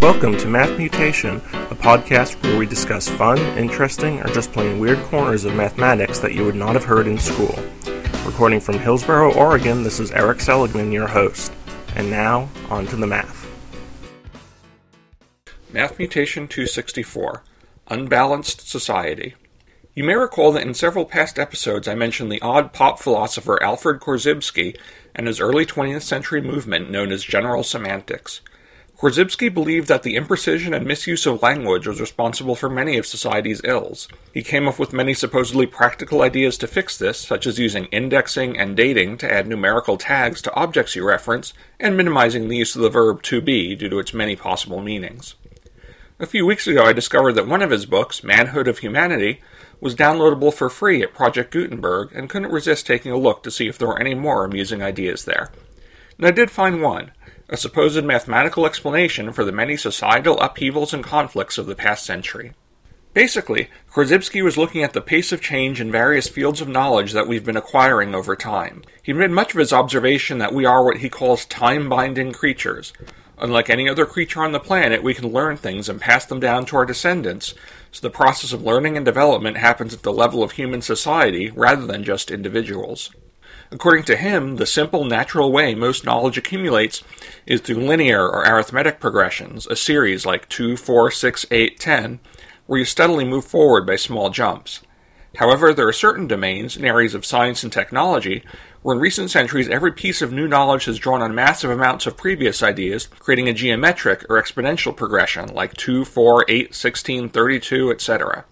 Welcome to Math Mutation, a podcast where we discuss fun, interesting, or just plain weird corners of mathematics that you would not have heard in school. Recording from Hillsboro, Oregon, this is Eric Seligman, your host. And now, on to the math. Math Mutation 264 Unbalanced Society. You may recall that in several past episodes I mentioned the odd pop philosopher Alfred Korzybski and his early 20th century movement known as general semantics. Korzybski believed that the imprecision and misuse of language was responsible for many of society's ills. He came up with many supposedly practical ideas to fix this, such as using indexing and dating to add numerical tags to objects you reference, and minimizing the use of the verb to be due to its many possible meanings. A few weeks ago, I discovered that one of his books, Manhood of Humanity, was downloadable for free at Project Gutenberg and couldn't resist taking a look to see if there were any more amusing ideas there. And I did find one a supposed mathematical explanation for the many societal upheavals and conflicts of the past century. Basically, Korzybski was looking at the pace of change in various fields of knowledge that we've been acquiring over time. He made much of his observation that we are what he calls time binding creatures. Unlike any other creature on the planet, we can learn things and pass them down to our descendants, so the process of learning and development happens at the level of human society rather than just individuals. According to him, the simple, natural way most knowledge accumulates is through linear or arithmetic progressions, a series like 2, 4, 6, 8, 10, where you steadily move forward by small jumps. However, there are certain domains in areas of science and technology where in recent centuries every piece of new knowledge has drawn on massive amounts of previous ideas, creating a geometric or exponential progression like 2, 4, 8, 16, 32, etc.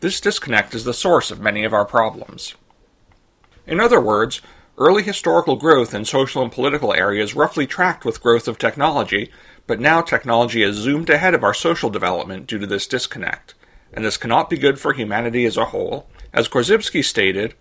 This disconnect is the source of many of our problems. In other words, early historical growth in social and political areas roughly tracked with growth of technology, but now technology has zoomed ahead of our social development due to this disconnect, and this cannot be good for humanity as a whole. As Korzybski stated,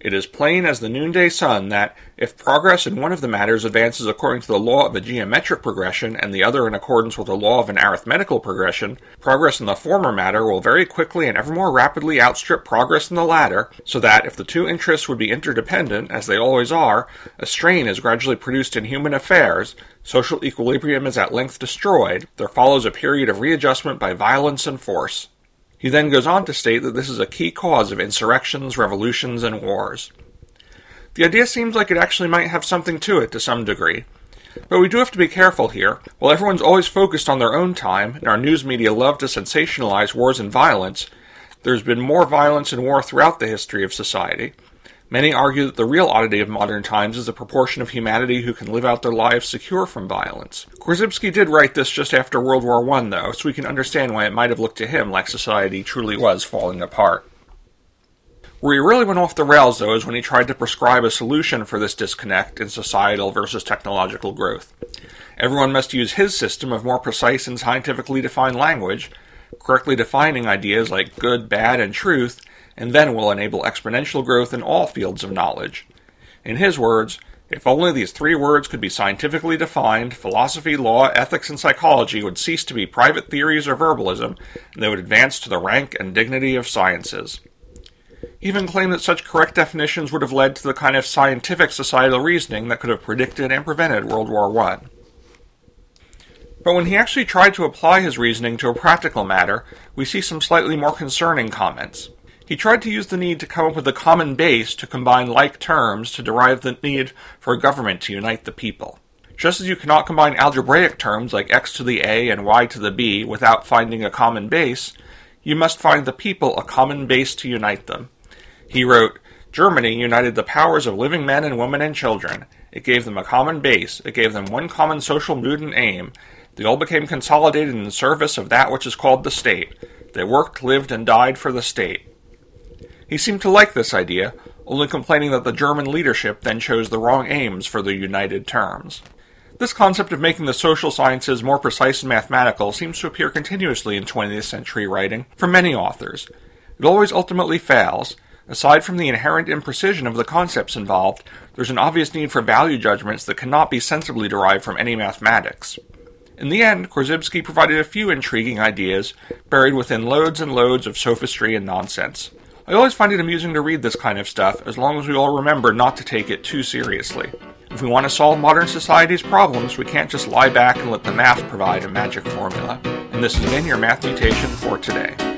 it is plain as the noonday sun that, if progress in one of the matters advances according to the law of a geometric progression and the other in accordance with the law of an arithmetical progression, progress in the former matter will very quickly and ever more rapidly outstrip progress in the latter, so that, if the two interests would be interdependent, as they always are, a strain is gradually produced in human affairs, social equilibrium is at length destroyed, there follows a period of readjustment by violence and force. He then goes on to state that this is a key cause of insurrections, revolutions, and wars. The idea seems like it actually might have something to it to some degree. But we do have to be careful here. While everyone's always focused on their own time, and our news media love to sensationalize wars and violence, there's been more violence and war throughout the history of society. Many argue that the real oddity of modern times is the proportion of humanity who can live out their lives secure from violence. Korzybski did write this just after World War I, though, so we can understand why it might have looked to him like society truly was falling apart. Where he really went off the rails, though, is when he tried to prescribe a solution for this disconnect in societal versus technological growth. Everyone must use his system of more precise and scientifically defined language, correctly defining ideas like good, bad, and truth, and then will enable exponential growth in all fields of knowledge. In his words, if only these three words could be scientifically defined, philosophy, law, ethics, and psychology would cease to be private theories or verbalism, and they would advance to the rank and dignity of sciences. He even claimed that such correct definitions would have led to the kind of scientific societal reasoning that could have predicted and prevented World War I. But when he actually tried to apply his reasoning to a practical matter, we see some slightly more concerning comments. He tried to use the need to come up with a common base to combine like terms to derive the need for a government to unite the people. Just as you cannot combine algebraic terms like x to the a and y to the b without finding a common base, you must find the people a common base to unite them. He wrote, Germany united the powers of living men and women and children. It gave them a common base. It gave them one common social mood and aim. They all became consolidated in the service of that which is called the state. They worked, lived, and died for the state. He seemed to like this idea, only complaining that the German leadership then chose the wrong aims for the united terms. This concept of making the social sciences more precise and mathematical seems to appear continuously in 20th century writing from many authors. It always ultimately fails. Aside from the inherent imprecision of the concepts involved, there's an obvious need for value judgments that cannot be sensibly derived from any mathematics. In the end, Korzybski provided a few intriguing ideas, buried within loads and loads of sophistry and nonsense. I always find it amusing to read this kind of stuff, as long as we all remember not to take it too seriously. If we want to solve modern society's problems, we can't just lie back and let the math provide a magic formula. And this has been your Math Mutation for today.